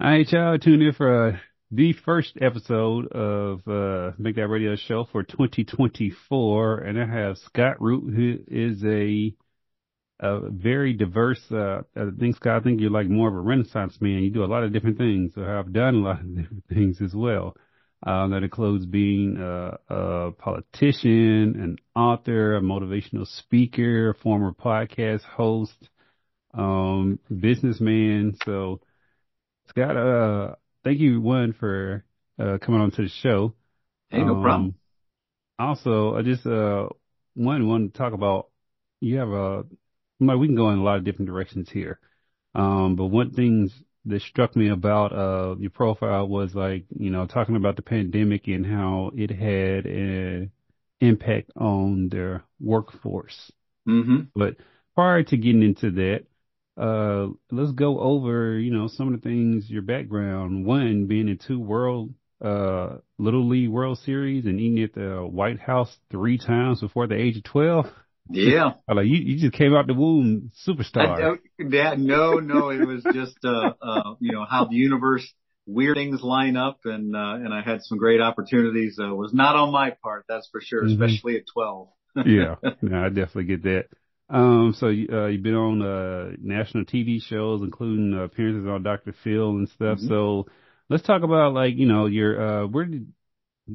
All right, y'all tune in for uh, the first episode of uh, Banked Out Radio Show for 2024, and I have Scott Rupp, who is a, a very diverse. Uh, I think Scott, I think you're like more of a Renaissance man. You do a lot of different things, So I've done a lot of different things as well. Uh, that includes being a, a politician, an author, a motivational speaker, a former podcast host, um, businessman. So Scott, uh, thank you one for uh, coming on to the show. Hey, no um, problem. Also, I just uh one want to talk about you have a like we can go in a lot of different directions here. Um, but one thing that struck me about uh your profile was like you know talking about the pandemic and how it had an impact on their workforce. Mm-hmm. But prior to getting into that, uh, let's go over, you know, some of the things, your background. One, being in two world, uh, Little League World Series and eating at the White House three times before the age of 12. Yeah. like, you, you just came out the womb superstar. Yeah, no, no, it was just, uh, uh, you know, how the universe, weird things line up and, uh, and I had some great opportunities. Uh, was not on my part, that's for sure, mm-hmm. especially at 12. yeah, no, I definitely get that. Um, so uh, you've been on uh, national TV shows, including uh, appearances on Dr. Phil and stuff. Mm-hmm. So let's talk about like you know your uh, where did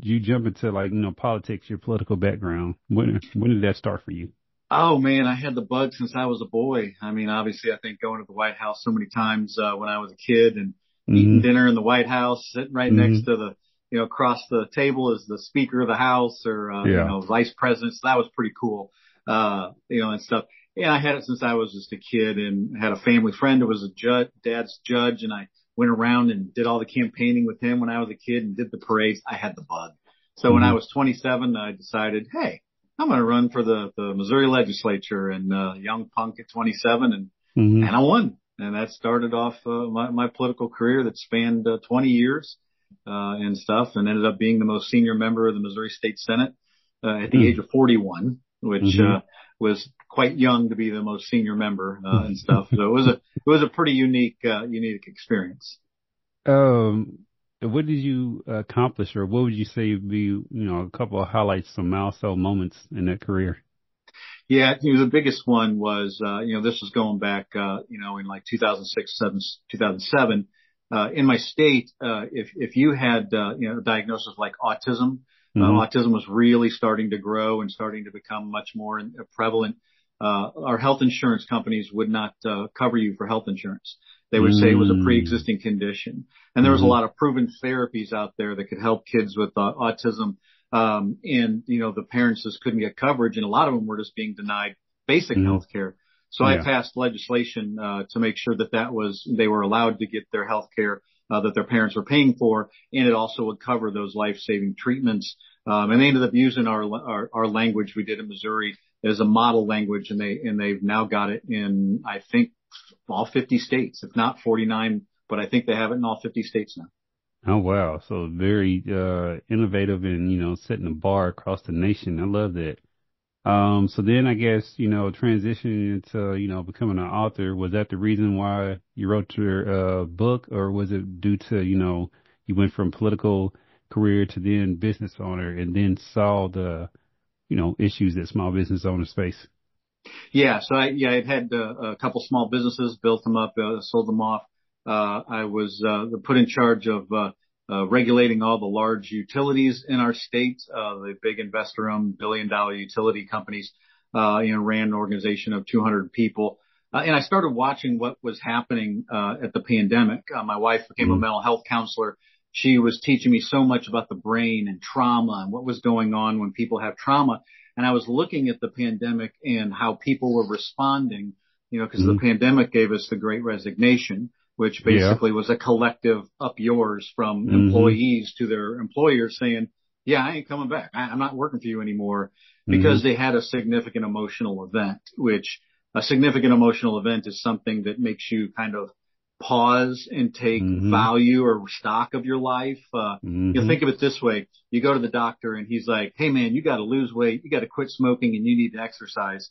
you jump into like you know politics, your political background? When when did that start for you? Oh man, I had the bug since I was a boy. I mean, obviously, I think going to the White House so many times uh, when I was a kid and mm-hmm. eating dinner in the White House, sitting right mm-hmm. next to the you know across the table is the Speaker of the House or uh, yeah. you know Vice President. So that was pretty cool uh, you know, and stuff. Yeah, I had it since I was just a kid and had a family friend who was a judge, dad's judge, and I went around and did all the campaigning with him when I was a kid and did the parades. I had the bug. So mm-hmm. when I was 27, I decided, hey, I'm going to run for the, the Missouri legislature and, uh, young punk at 27 and, mm-hmm. and I won. And that started off, uh, my, my political career that spanned uh, 20 years, uh, and stuff and ended up being the most senior member of the Missouri State Senate, uh, at the mm-hmm. age of 41 which mm-hmm. uh, was quite young to be the most senior member uh, and stuff. So it was a it was a pretty unique uh, unique experience. Um, what did you accomplish, or what would you say would be you know a couple of highlights, some milestone moments in that career? Yeah, you know, the biggest one was, uh, you know, this was going back, uh, you know, in like 2006, 7, 2007. Uh, in my state, uh, if, if you had, uh, you know, a diagnosis like autism, mm-hmm. Uh, autism was really starting to grow and starting to become much more uh, prevalent. Uh, our health insurance companies would not uh, cover you for health insurance. They would mm-hmm. say it was a mm. pre-existing condition. And there was mm-hmm. a lot of proven therapies out there that could help kids with uh, autism. Um, and, you know, the parents just couldn't get coverage and a lot of them were just being denied basic mm-hmm. health care. So yeah. I passed legislation, uh, to make sure that that was, they were allowed to get their health care that their parents were paying for, and it also would cover those life-saving treatments. Um, and they ended up using our, our, our language we did in Missouri as a model language, and they and they've now got it in I think all 50 states, if not 49, but I think they have it in all 50 states now. Oh wow! So very uh, innovative and you know setting the bar across the nation. I love that. Um, so then I guess, you know, transitioning into, you know, becoming an author, was that the reason why you wrote your, uh, book or was it due to, you know, you went from political career to then business owner and then saw the, you know, issues that small business owners face? Yeah. So I, yeah, I'd had uh, a couple small businesses, built them up, uh, sold them off. Uh, I was, uh, put in charge of, uh, uh, regulating all the large utilities in our state, uh, the big investor-owned billion-dollar utility companies, uh, you know, ran an organization of 200 people. Uh, and I started watching what was happening uh, at the pandemic. Uh, my wife became mm-hmm. a mental health counselor. She was teaching me so much about the brain and trauma and what was going on when people have trauma. And I was looking at the pandemic and how people were responding, you know, because mm-hmm. the pandemic gave us the great resignation which basically yeah. was a collective up yours from mm-hmm. employees to their employers saying, yeah, I ain't coming back. I, am not working for you anymore because mm-hmm. they had a significant emotional event, which a significant emotional event is something that makes you kind of pause and take mm-hmm. value or stock of your life. Uh, you know, mm-hmm. think of it this way. You go to the doctor and he's like, Hey man, you got to lose weight. You got to quit smoking and you need to exercise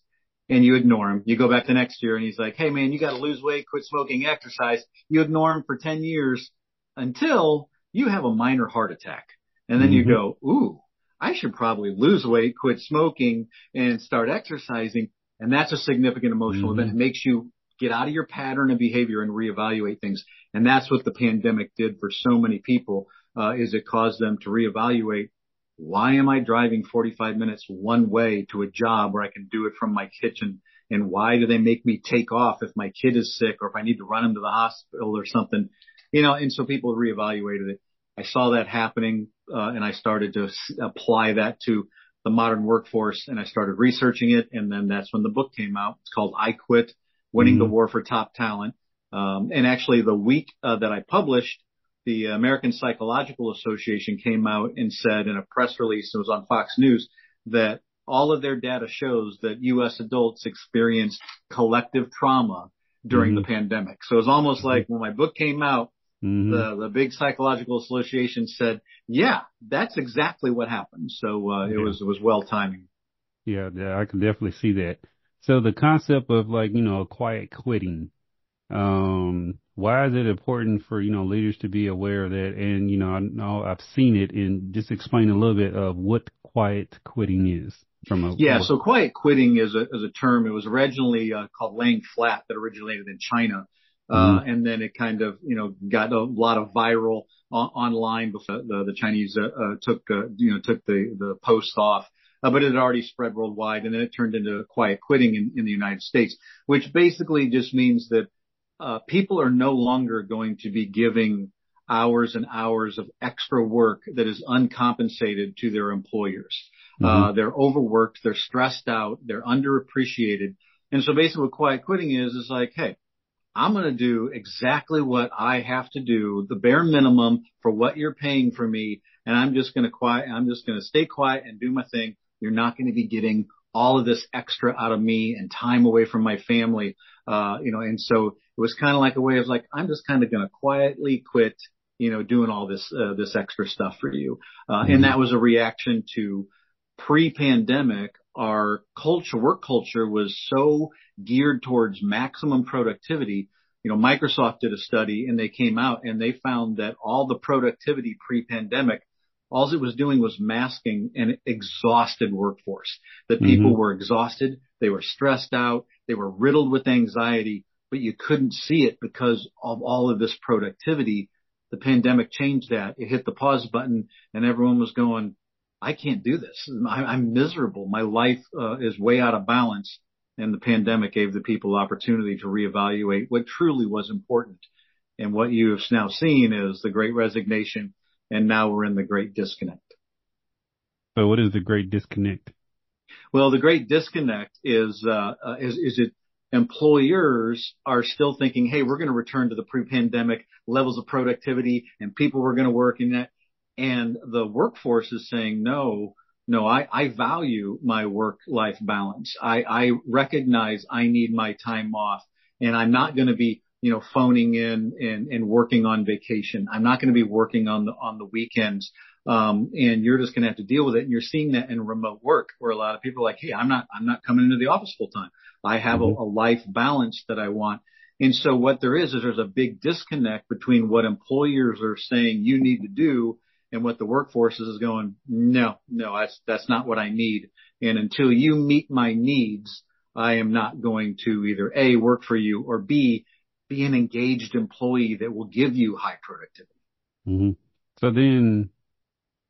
and you ignore him. You go back the next year and he's like, Hey man, you got to lose weight, quit smoking, exercise. You ignore him for 10 years until you have a minor heart attack. And then mm-hmm. you go, ooh, I should probably lose weight, quit smoking and start exercising. And that's a significant emotional mm-hmm. event. It makes you get out of your pattern of behavior and reevaluate things. And that's what the pandemic did for so many people, uh, is it caused them to reevaluate why am I driving 45 minutes one way to a job where I can do it from my kitchen? And why do they make me take off if my kid is sick or if I need to run him to the hospital or something? You know, and so people reevaluated it. I saw that happening, uh, and I started to apply that to the modern workforce and I started researching it. And then that's when the book came out. It's called I Quit, Winning mm-hmm. the War for Top Talent. Um, and actually the week uh, that I published, the American Psychological Association came out and said in a press release, it was on Fox News, that all of their data shows that U.S. adults experienced collective trauma during mm-hmm. the pandemic. So it was almost mm-hmm. like when my book came out, mm-hmm. the, the big psychological association said, yeah, that's exactly what happened. So, uh, yeah. it was, it was well timing. Yeah, yeah, I can definitely see that. So the concept of like, you know, quiet quitting, um, why is it important for, you know, leaders to be aware of that? And, you know, I know I've seen it and just explain a little bit of what quiet quitting is from a. Yeah. So quiet quitting is a, is a term. It was originally uh, called laying flat that originated in China. Uh, mm-hmm. and then it kind of, you know, got a lot of viral on, online before the, the Chinese, uh, uh, took, uh, you know, took the, the post off. Uh, but it had already spread worldwide and then it turned into quiet quitting in, in the United States, which basically just means that uh, people are no longer going to be giving hours and hours of extra work that is uncompensated to their employers. Mm-hmm. Uh, they're overworked, they're stressed out, they're underappreciated. And so basically what quiet quitting is, is like, hey, I'm going to do exactly what I have to do, the bare minimum for what you're paying for me. And I'm just going to quiet, I'm just going to stay quiet and do my thing. You're not going to be getting all of this extra out of me and time away from my family. Uh, you know, and so it was kind of like a way of like, I'm just kind of going to quietly quit, you know, doing all this, uh, this extra stuff for you. Uh, mm-hmm. and that was a reaction to pre-pandemic, our culture, work culture was so geared towards maximum productivity. You know, Microsoft did a study and they came out and they found that all the productivity pre-pandemic all it was doing was masking an exhausted workforce. The people mm-hmm. were exhausted, they were stressed out, they were riddled with anxiety, but you couldn't see it because of all of this productivity. The pandemic changed that. It hit the pause button and everyone was going, I can't do this. I, am miserable. My life uh, is way out of balance. And the pandemic gave the people opportunity to reevaluate what truly was important. And what you have now seen is the great resignation and now we're in the great disconnect. So what is the great disconnect? Well, the great disconnect is, uh, uh, is, is it employers are still thinking, hey, we're going to return to the pre-pandemic levels of productivity and people were going to work in that. And the workforce is saying, no, no, I, I value my work-life balance. I, I recognize I need my time off and I'm not going to be you know, phoning in and, and working on vacation. I'm not going to be working on the, on the weekends. Um, and you're just going to have to deal with it. And you're seeing that in remote work where a lot of people are like, Hey, I'm not, I'm not coming into the office full time. I have mm-hmm. a, a life balance that I want. And so what there is, is there's a big disconnect between what employers are saying you need to do and what the workforce is going, no, no, that's, that's not what I need. And until you meet my needs, I am not going to either A, work for you or B, be an engaged employee that will give you high productivity. Mm-hmm. So then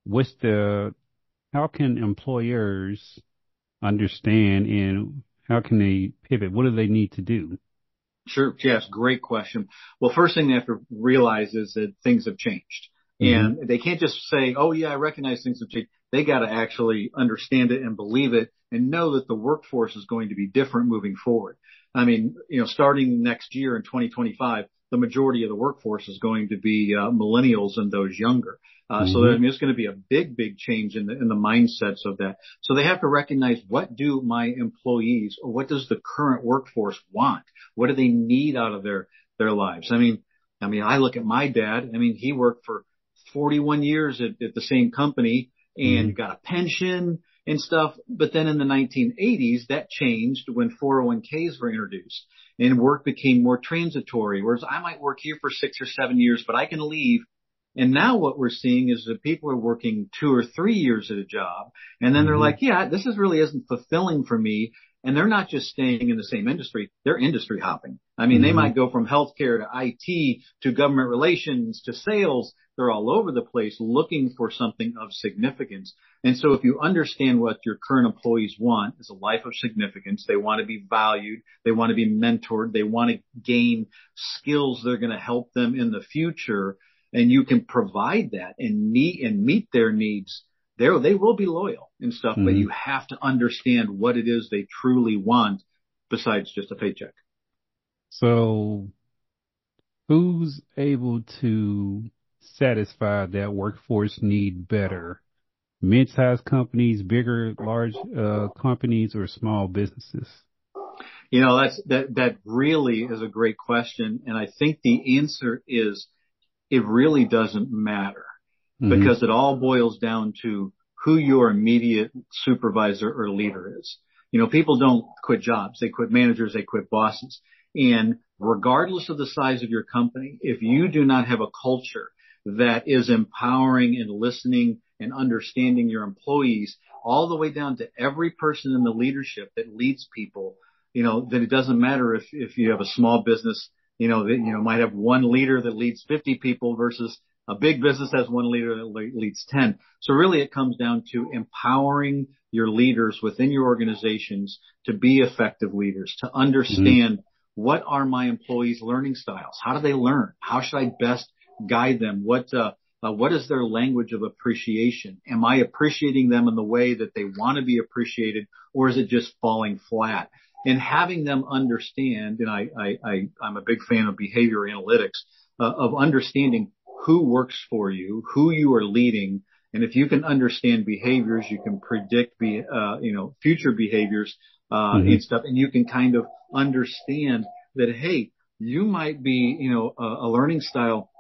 what's the, how can employers understand and how can they pivot? What do they need to do? Sure. Yes. Great question. Well, first thing they have to realize is that things have changed mm-hmm. and they can't just say, Oh yeah, I recognize things have changed. They got to actually understand it and believe it and know that the workforce is going to be different moving forward. I mean, you know, starting next year in 2025, the majority of the workforce is going to be uh, millennials and those younger. Uh, mm-hmm. So I mean, there's going to be a big, big change in the in the mindsets of that. So they have to recognize what do my employees or what does the current workforce want? What do they need out of their their lives? I mean, I mean, I look at my dad. I mean, he worked for 41 years at, at the same company and mm-hmm. got a pension and stuff. But then in the 1980s, that changed when 401ks were introduced and work became more transitory. Whereas I might work here for six or seven years, but I can leave And now what we're seeing is that people are working two or three years at a job and then mm-hmm. they're like, yeah, this is really isn't fulfilling for me. And they're not just staying in the same industry, they're industry hopping. I mean, mm-hmm. they might go from healthcare to IT to government relations to sales. They're all over the place looking for something of significance. And so if you understand what your current employees want is a life of significance, they want to be valued, they want to be mentored, they want to gain skills that are going to help them in the future, and you can provide that and meet and meet their needs they they will be loyal and stuff, mm-hmm. but you have to understand what it is they truly want besides just a paycheck. So who's able to satisfy that workforce need better? Mid-sized companies, bigger, large uh, companies, or small businesses? You know, that's that that really is a great question, and I think the answer is it really doesn't matter mm-hmm. because it all boils down to who your immediate supervisor or leader is. You know, people don't quit jobs. They quit managers. They quit bosses. And regardless of the size of your company, if you do not have a culture that is empowering and listening and understanding your employees all the way down to every person in the leadership that leads people, you know, that it doesn't matter if, if you have a small business, you know, that, you know, might have one leader that leads 50 people versus a big business has one leader that leads 10. So really it comes down to empowering your leaders within your organizations to be effective leaders, to understand mm-hmm. What are my employees learning styles? How do they learn? How should I best guide them? What, uh, uh, what is their language of appreciation? Am I appreciating them in the way that they want to be appreciated or is it just falling flat? And having them understand, and I, I, I, I'm a big fan of behavior analytics, uh, of understanding who works for you, who you are leading, and if you can understand behaviors, you can predict be uh, you know future behaviors uh, mm-hmm. and stuff, and you can kind of understand that hey, you might be you know a, a learning style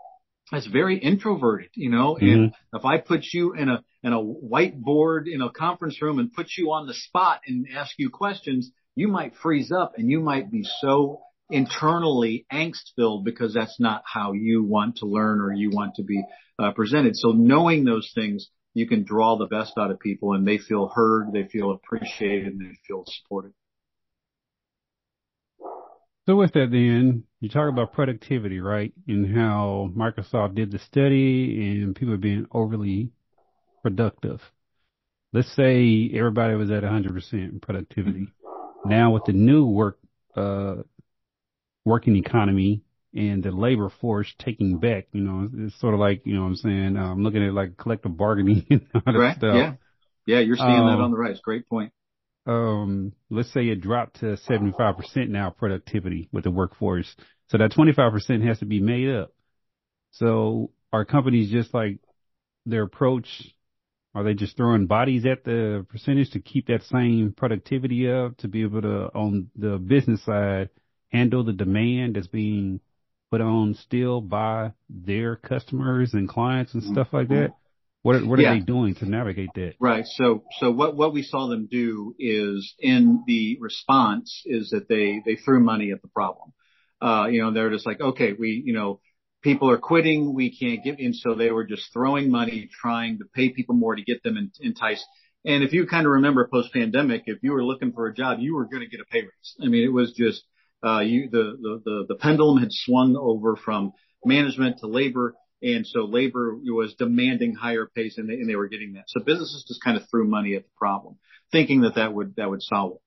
that's very introverted, you know, mm-hmm. and if I put you in a in a whiteboard in a conference room and put you on the spot and ask you questions, you might freeze up and you might be so internally angst filled because that's not how you want to learn or you want to be uh, presented. So knowing those things, you can draw the best out of people and they feel heard, they feel appreciated, and they feel supported. So with that then, you talk about productivity, right? And how Microsoft did the study and people being overly productive. Let's say everybody was at 100% productivity. Now with the new work, uh, working economy and the labor force taking back, you know, it's sort of like, you know what I'm saying, I'm looking at like collective bargaining and all that right. stuff. Yeah. Yeah, you're seeing um, that on the rise. Great point. Um, let's say it dropped to 75% now productivity with the workforce. So that 25% has to be made up. So are companies just like their approach? Are they just throwing bodies at the percentage to keep that same productivity up to be able to, on the business side, handle the demand that's being put on still by their customers and clients and stuff like that? What are, what are yeah. they doing to navigate that? Right. So, so what, what we saw them do is in the response is that they, they threw money at the problem. Uh, you know, they're just like, okay, we, you know, people are quitting. We can't get and So they were just throwing money, trying to pay people more to get them enticed. And if you kind of remember post pandemic, if you were looking for a job, you were going to get a pay raise. I mean, it was just, you, the, the, the, the pendulum had swung over from management to labor. And so labor was demanding higher pays and they, and they were getting that. So businesses just kind of threw money at the problem, thinking that that would, that would solve it.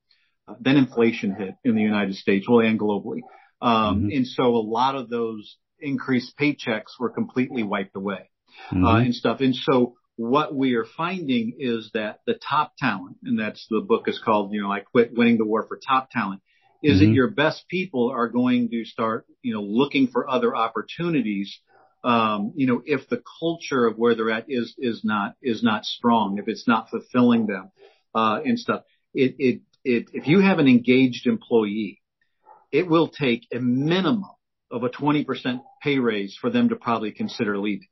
Uh, then inflation hit in the United States, well, and globally. Um, mm-hmm. and so a lot of those increased paychecks were completely wiped away, mm-hmm. uh, and stuff. And so what we are finding is that the top talent, and that's the book is called, you know, I quit winning the war for top talent is mm-hmm. that your best people are going to start, you know, looking for other opportunities. Um, you know, if the culture of where they're at is, is not, is not strong, if it's not fulfilling them, uh, and stuff, it, it, it, if you have an engaged employee, it will take a minimum of a 20% pay raise for them to probably consider leaving.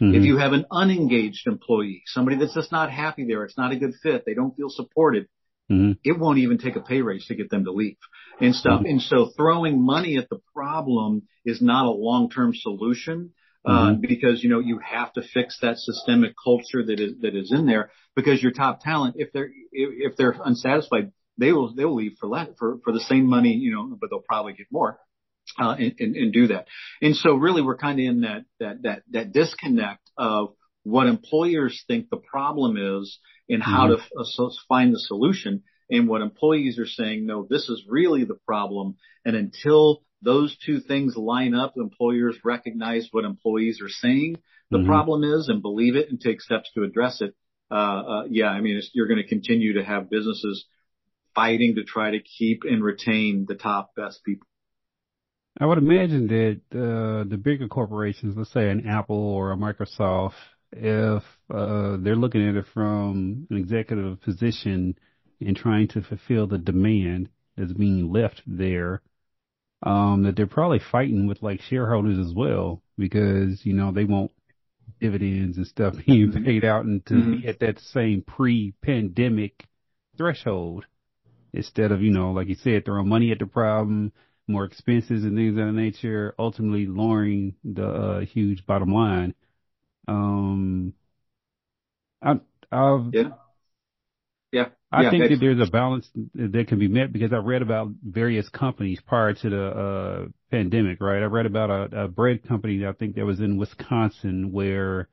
Mm-hmm. If you have an unengaged employee, somebody that's just not happy there, it's not a good fit, they don't feel supported, Mm-hmm. It won't even take a pay raise to get them to leave and stuff. Mm-hmm. And so throwing money at the problem is not a long-term solution. Uh, mm-hmm. because, you know, you have to fix that systemic culture that is, that is in there because your top talent, if they're, if, they're unsatisfied, they will, they will leave for less, for, for the same money, you know, but they'll probably get more, uh, and, and, and do that. And so really we're kind of in that, that, that, that disconnect of what employers think the problem is and how to uh, find the solution and what employees are saying, no, this is really the problem. And until those two things line up, employers recognize what employees are saying the mm-hmm. problem is and believe it and take steps to address it. Uh, uh, yeah, I mean, you're going to continue to have businesses fighting to try to keep and retain the top best people. I would imagine that uh, the bigger corporations, let's say an Apple or a Microsoft, if uh, they're looking at it from an executive position and trying to fulfill the demand that's being left there, um, that they're probably fighting with like shareholders as well because, you know, they want dividends and stuff being mm-hmm. paid out and to mm-hmm. be at that same pre-pandemic threshold instead of, you know, like you said, throwing money at the problem, more expenses and things of that nature, ultimately lowering the uh, huge bottom line. Um, I, I've, yeah. Yeah. I yeah, think that there's a balance that can be met because I read about various companies prior to the uh, pandemic, right? I read about a, a bread company I think that was in Wisconsin where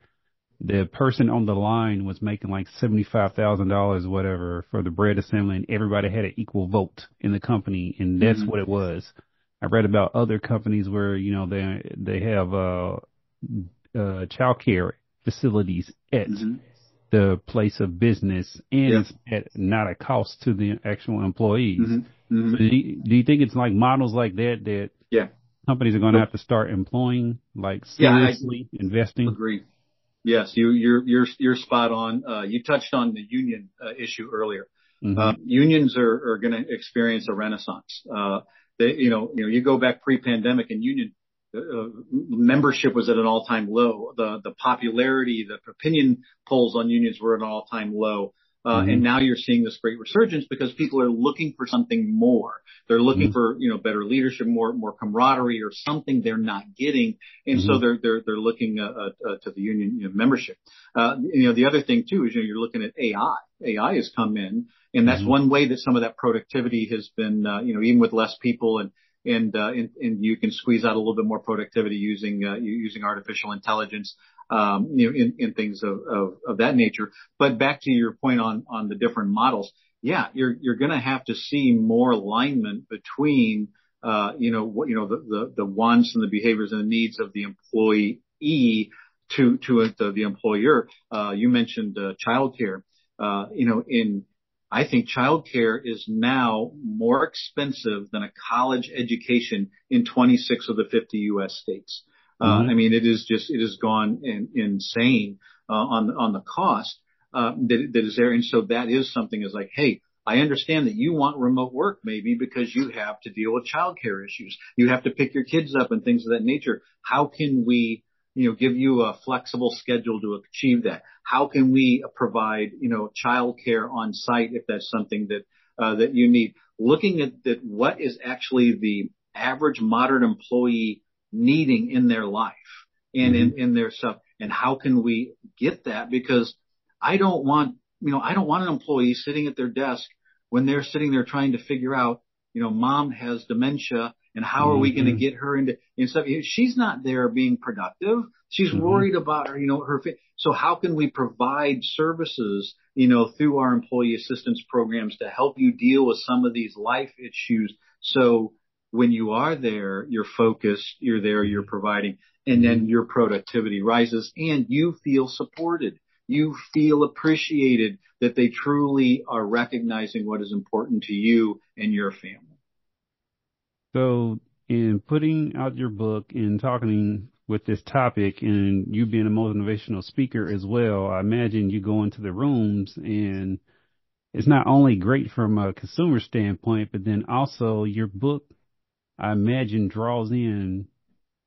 the person on the line was making like $75,000 whatever for the bread assembly and everybody had an equal vote in the company and that's mm-hmm. what it was. I read about other companies where, you know, they, they have, uh, uh, childcare facilities at mm-hmm. the place of business and yeah. at not a cost to the actual employees. Mm-hmm. Mm-hmm. So do, you, do you think it's like models like that that yeah. companies are going to have to start employing, like seriously yeah, investing? Agree. Yes, you, you're you're you're spot on. Uh, you touched on the union uh, issue earlier. Mm-hmm. Uh, unions are, are going to experience a renaissance. Uh, they, you know, you know, you go back pre-pandemic, and union membership was at an all-time low. The the popularity, the opinion polls on unions were at an all-time low. Uh, mm-hmm. and now you're seeing this great resurgence because people are looking for something more. They're looking mm-hmm. for, you know, better leadership, more, more camaraderie or something they're not getting. And mm-hmm. so they're, they're, they're looking, uh, uh, to the union you know, membership. Uh, you know, the other thing too is, you know, you're looking at AI. AI has come in and that's mm-hmm. one way that some of that productivity has been, uh, you know, even with less people and, and, uh, and, you can squeeze out a little bit more productivity using, uh, using artificial intelligence, um, you know, in, in things of, of, that nature. But back to your point on, on the different models. Yeah, you're, you're going to have to see more alignment between, uh, you know, what, you know, the, the, wants and the behaviors and the needs of the employee to, to the, the employer. Uh, you mentioned, childcare. Uh, you know, in, I think childcare is now more expensive than a college education in 26 of the 50 U.S. states. Uh, mm-hmm. I mean, it is just, it has gone in, insane, uh, on, on the cost, uh, that, that is there. And so that is something is like, Hey, I understand that you want remote work maybe because you have to deal with childcare issues. You have to pick your kids up and things of that nature. How can we, you know, give you a flexible schedule to achieve that? How can we provide, you know, childcare on site if that's something that, uh, that you need? Looking at that, what is actually the average modern employee needing in their life and mm-hmm. in, in their stuff. And how can we get that? Because I don't want, you know, I don't want an employee sitting at their desk when they're sitting there trying to figure out, you know, mom has dementia and how are mm-hmm. we going to get her into and stuff? She's not there being productive. She's mm-hmm. worried about her, you know, her. So how can we provide services, you know, through our employee assistance programs to help you deal with some of these life issues? So when you are there, you're focused, you're there, you're mm-hmm. providing, and then your productivity rises and you feel supported. You feel appreciated that they truly are recognizing what is important to you and your family. So in putting out your book and talking with this topic and you being a motivational speaker as well, I imagine you go into the rooms and it's not only great from a consumer standpoint, but then also your book I imagine draws in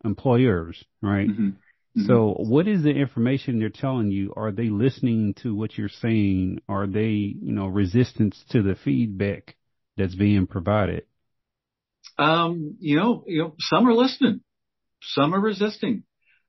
employers, right? Mm-hmm. Mm-hmm. So what is the information they're telling you? Are they listening to what you're saying? Are they, you know, resistance to the feedback that's being provided? Um, you know, you know, some are listening, some are resisting.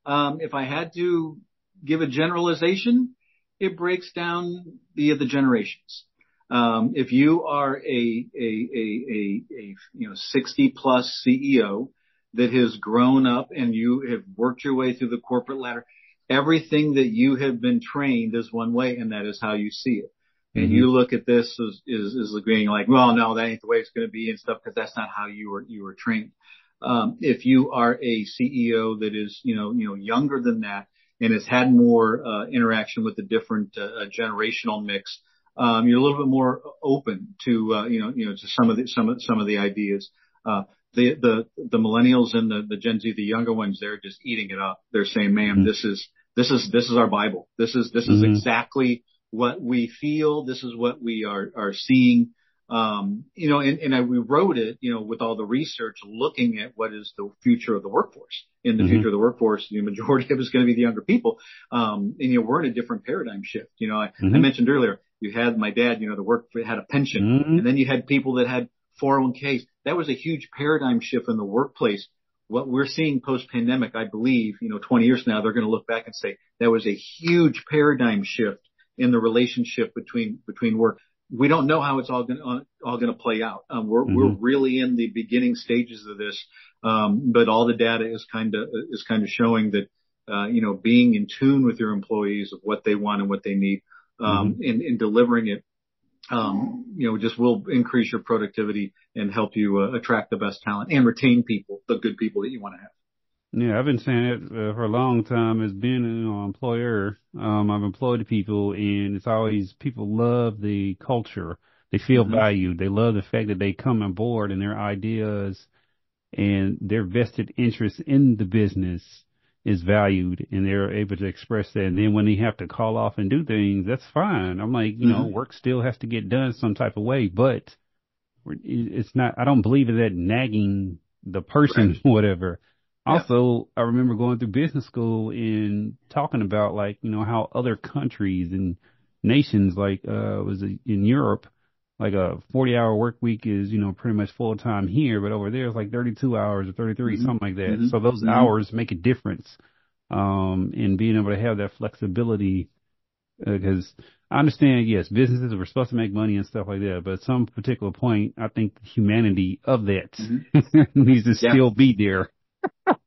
Um, if I had to give a generalization, it breaks down via the generations. Um, if you are a, a, a, a, a, you know, 60 plus CEO that has grown up and you have worked your way through the corporate ladder, everything that you have been trained is one way and that is how you see it. And mm-hmm. you look at this as, is, is being like, well, no, that ain't the way it's going to be and stuff because that's not how you were, you were trained. Um, if you are a CEO that is, you know, you know, younger than that and has had more, uh, interaction with the different, uh, generational mix, um, you're a little bit more open to, uh, you know, you know, to some of the, some of, some of the ideas. Uh, the, the, the millennials and the, the Gen Z, the younger ones, they're just eating it up. They're saying, ma'am, mm-hmm. this is, this is, this is our Bible. This is, this is mm-hmm. exactly what we feel. This is what we are, are seeing. Um, you know, and, and I, we wrote it, you know, with all the research looking at what is the future of the workforce. In the mm-hmm. future of the workforce, the majority of it is going to be the younger people. Um, and you know, we're in a different paradigm shift. You know, I, mm-hmm. I mentioned earlier, you had my dad, you know, the work had a pension mm-hmm. and then you had people that had 401ks. That was a huge paradigm shift in the workplace. What we're seeing post pandemic, I believe, you know, 20 years from now, they're going to look back and say that was a huge paradigm shift in the relationship between, between work we don't know how it's all going all going to play out. Um, we're mm-hmm. we're really in the beginning stages of this, um, but all the data is kind of is kind of showing that uh, you know being in tune with your employees of what they want and what they need, um, mm-hmm. and, and delivering it, um, you know, just will increase your productivity and help you uh, attract the best talent and retain people, the good people that you want to have. Yeah, I've been saying it uh, for a long time as being an employer. Um, I've employed people and it's always people love the culture. They feel mm-hmm. valued. They love the fact that they come on board and their ideas and their vested interest in the business is valued and they're able to express that. And then when they have to call off and do things, that's fine. I'm like, you mm-hmm. know, work still has to get done some type of way, but it's not, I don't believe in that nagging the person, right. whatever. Also, I remember going through business school and talking about like, you know, how other countries and nations like, uh, was in Europe, like a 40 hour work week is, you know, pretty much full time here, but over there it's like 32 hours or 33, mm-hmm. something like that. Mm-hmm. So those mm-hmm. hours make a difference, um, in being able to have that flexibility. Because uh, I understand, yes, businesses are supposed to make money and stuff like that, but at some particular point, I think the humanity of that mm-hmm. needs to yeah. still be there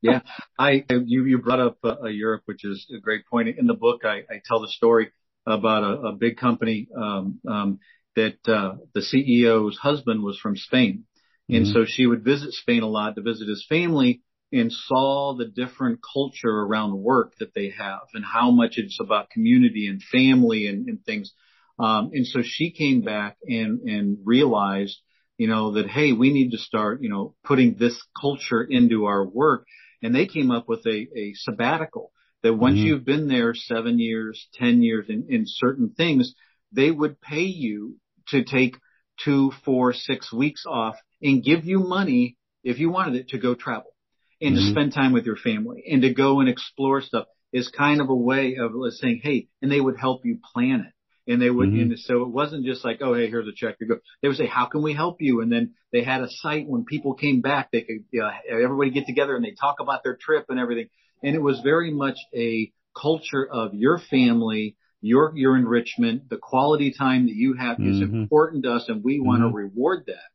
yeah, I you you brought up uh, Europe, which is a great point. In the book, I, I tell the story about a, a big company um, um, that uh, the CEO's husband was from Spain, and mm-hmm. so she would visit Spain a lot to visit his family and saw the different culture around work that they have and how much it's about community and family and, and things. Um, and so she came back and and realized you know, that, hey, we need to start, you know, putting this culture into our work. And they came up with a, a sabbatical that once mm-hmm. you've been there seven years, 10 years in, in certain things, they would pay you to take two, four, six weeks off and give you money if you wanted it to go travel and mm-hmm. to spend time with your family and to go and explore stuff is kind of a way of saying, Hey, and they would help you plan it. And they would, mm-hmm. and so it wasn't just like, oh, hey, here's a check to go. They would say, how can we help you? And then they had a site when people came back, they could, you know, everybody get together and they talk about their trip and everything. And it was very much a culture of your family, your, your enrichment, the quality time that you have mm-hmm. is important to us and we mm-hmm. want to reward that.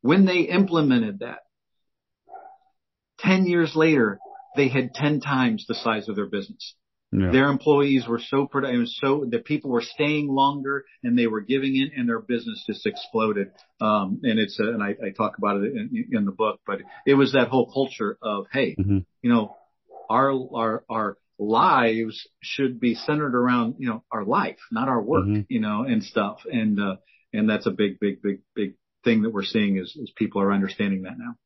When they implemented that, 10 years later, they had 10 times the size of their business. Yeah. Their employees were so productive, so the people were staying longer and they were giving in and their business just exploded. Um, and it's, uh, and I, I, talk about it in, in, the book, but it was that whole culture of, Hey, mm-hmm. you know, our, our, our lives should be centered around, you know, our life, not our work, mm-hmm. you know, and stuff. And, uh, and that's a big, big, big, big thing that we're seeing is, is people are understanding that now.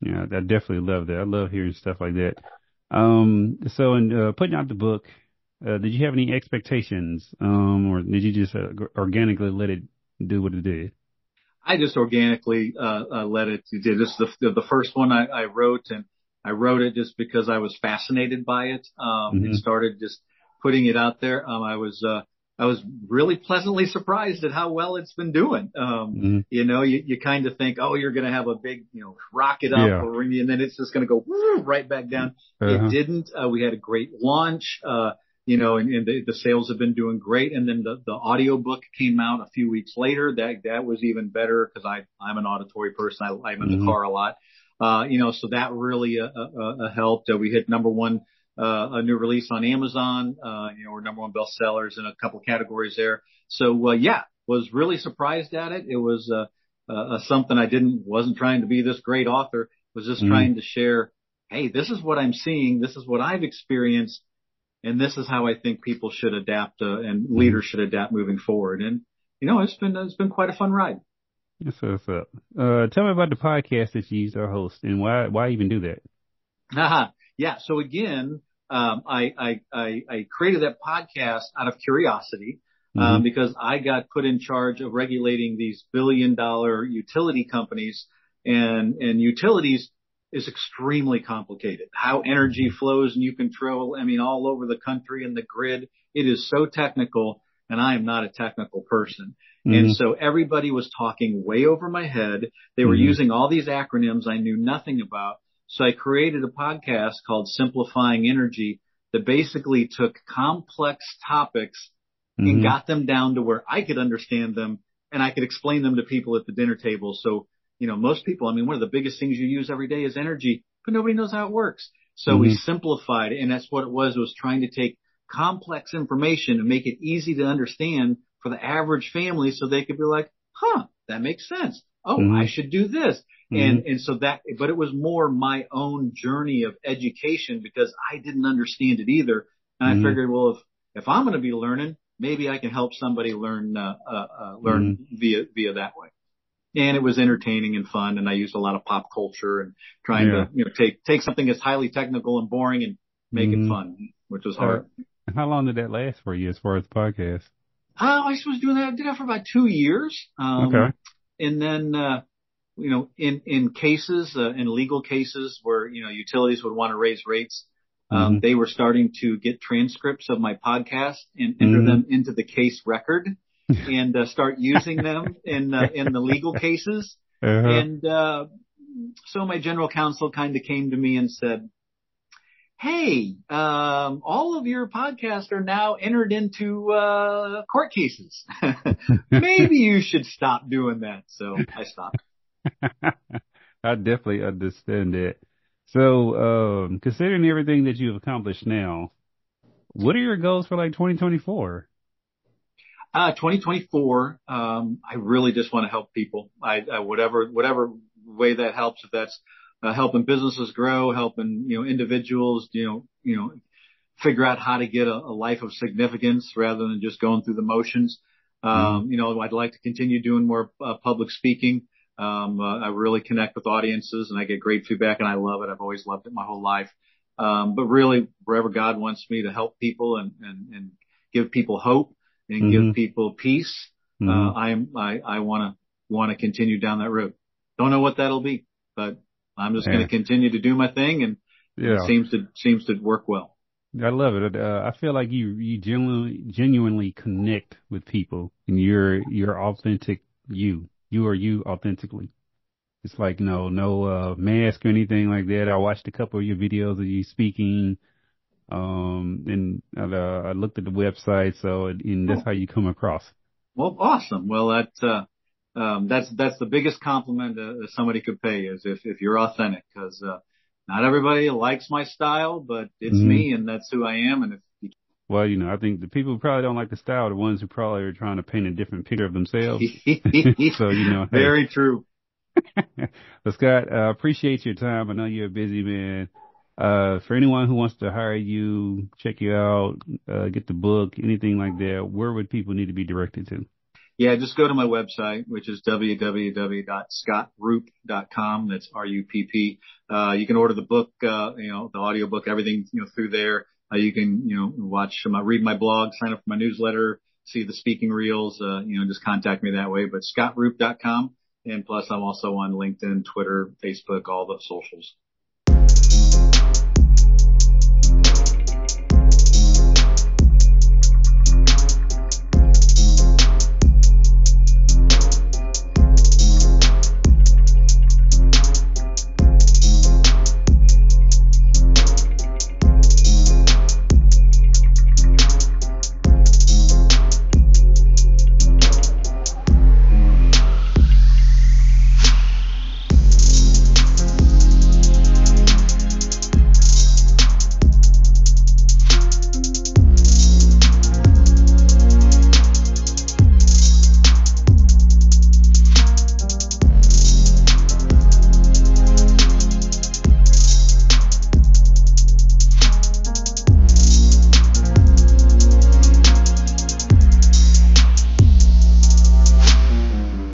Yeah, I definitely love that. I love hearing stuff like that. Um, so in uh, putting out the book, uh, did you have any expectations, um, or did you just uh, organically let it do what it did? I just organically uh, uh, let it do. This is the the first one I, I wrote, and I wrote it just because I was fascinated by it, um, mm-hmm. and started just putting it out there. Um, I was uh, I was really pleasantly surprised at how well it's been doing. Um, mm-hmm. you know, you, you kind of think, oh, you're going to have a big, you know, rocket up yeah. or, and then it's just going to go right back down. Uh-huh. It didn't. Uh, we had a great launch. Uh, you know, and, and the, the sales have been doing great. And then the, the audio book came out a few weeks later. That, that was even better because I, I'm an auditory person. I, I'm in mm-hmm. the car a lot. Uh, you know, so that really, uh, uh, uh helped. Uh, we hit number one a new release on Amazon. Uh, you know, we're number one bestsellers in a couple categories there. So, uh, yeah, was really surprised at it. It was, uh, uh, something I didn't, wasn't trying to be this great author, was just mm trying to share, Hey, this is what I'm seeing. This is what I've experienced. And this is how I think people should adapt, uh, and mm leaders should adapt moving forward. And, you know, it's been, it's been quite a fun ride. Yes, up. Uh, tell me about the podcast that you used to host and why, why even do that? Haha. yeah. So again, um, I, I, I, I, created that podcast out of curiosity, um, mm-hmm. because I got put in charge of regulating these billion dollar utility companies and, and utilities is extremely complicated. How energy mm-hmm. flows and you control, I mean, all over the country and the grid. It is so technical and I am not a technical person. Mm-hmm. And so everybody was talking way over my head. They were mm-hmm. using all these acronyms I knew nothing about. So I created a podcast called Simplifying Energy that basically took complex topics mm-hmm. and got them down to where I could understand them and I could explain them to people at the dinner table. So, you know, most people, I mean, one of the biggest things you use every day is energy, but nobody knows how it works. So mm-hmm. we simplified and that's what it was. Was trying to take complex information and make it easy to understand for the average family so they could be like, huh, that makes sense. Oh, mm-hmm. I should do this. Mm-hmm. And, and so that, but it was more my own journey of education because I didn't understand it either. And mm-hmm. I figured, well, if, if I'm going to be learning, maybe I can help somebody learn, uh, uh, uh learn mm-hmm. via, via that way. And it was entertaining and fun. And I used a lot of pop culture and trying yeah. to, you know, take, take something that's highly technical and boring and make it mm-hmm. fun, which was hard. Uh, how long did that last for you as far as podcast? Uh, I was doing that. I did that for about two years. Um, okay. And then, uh, you know, in, in cases, uh, in legal cases where, you know, utilities would want to raise rates, um, mm-hmm. they were starting to get transcripts of my podcast and enter mm-hmm. them into the case record and uh, start using them in, uh, in the legal cases. Uh-huh. And, uh, so my general counsel kind of came to me and said, Hey, um, all of your podcasts are now entered into, uh, court cases. Maybe you should stop doing that. So I stopped. I definitely understand that. So, um, considering everything that you've accomplished now, what are your goals for like 2024? Uh, 2024, um, I really just want to help people. I, I, whatever, whatever way that helps, if that's, uh, helping businesses grow, helping, you know, individuals, you know, you know, figure out how to get a, a life of significance rather than just going through the motions. Um, mm-hmm. you know, I'd like to continue doing more uh, public speaking. Um, uh, I really connect with audiences and I get great feedback and I love it. I've always loved it my whole life. Um, but really wherever God wants me to help people and, and, and give people hope and mm-hmm. give people peace, uh, mm-hmm. uh, I'm, I, I want to, want to continue down that road. Don't know what that'll be, but I'm just going to continue to do my thing and yeah. it seems to, seems to work well. I love it. Uh, I feel like you, you genuinely, genuinely connect with people and you're, you're authentic you you are you authentically. It's like no, no uh, mask or anything like that. I watched a couple of your videos of you speaking, um, and uh, I looked at the website. So, and that's how you come across. Well, awesome. Well, that uh, um, that's that's the biggest compliment uh, somebody could pay is if if you're authentic, because uh, not everybody likes my style, but it's mm-hmm. me and that's who I am. And if well, you know, I think the people who probably don't like the style are the ones who probably are trying to paint a different picture of themselves. so, you know. Hey. Very true. but Scott, I uh, appreciate your time. I know you're a busy man. Uh, for anyone who wants to hire you, check you out, uh, get the book, anything like that, where would people need to be directed to? Yeah, just go to my website, which is www.scottrupp.com. That's R-U-P-P. Uh, you can order the book, uh, you know, the audio book, everything, you know, through there you can, you know, watch my, uh, read my blog, sign up for my newsletter, see the speaking reels, uh, you know, just contact me that way. But scottrupp.com. And plus I'm also on LinkedIn, Twitter, Facebook, all the socials.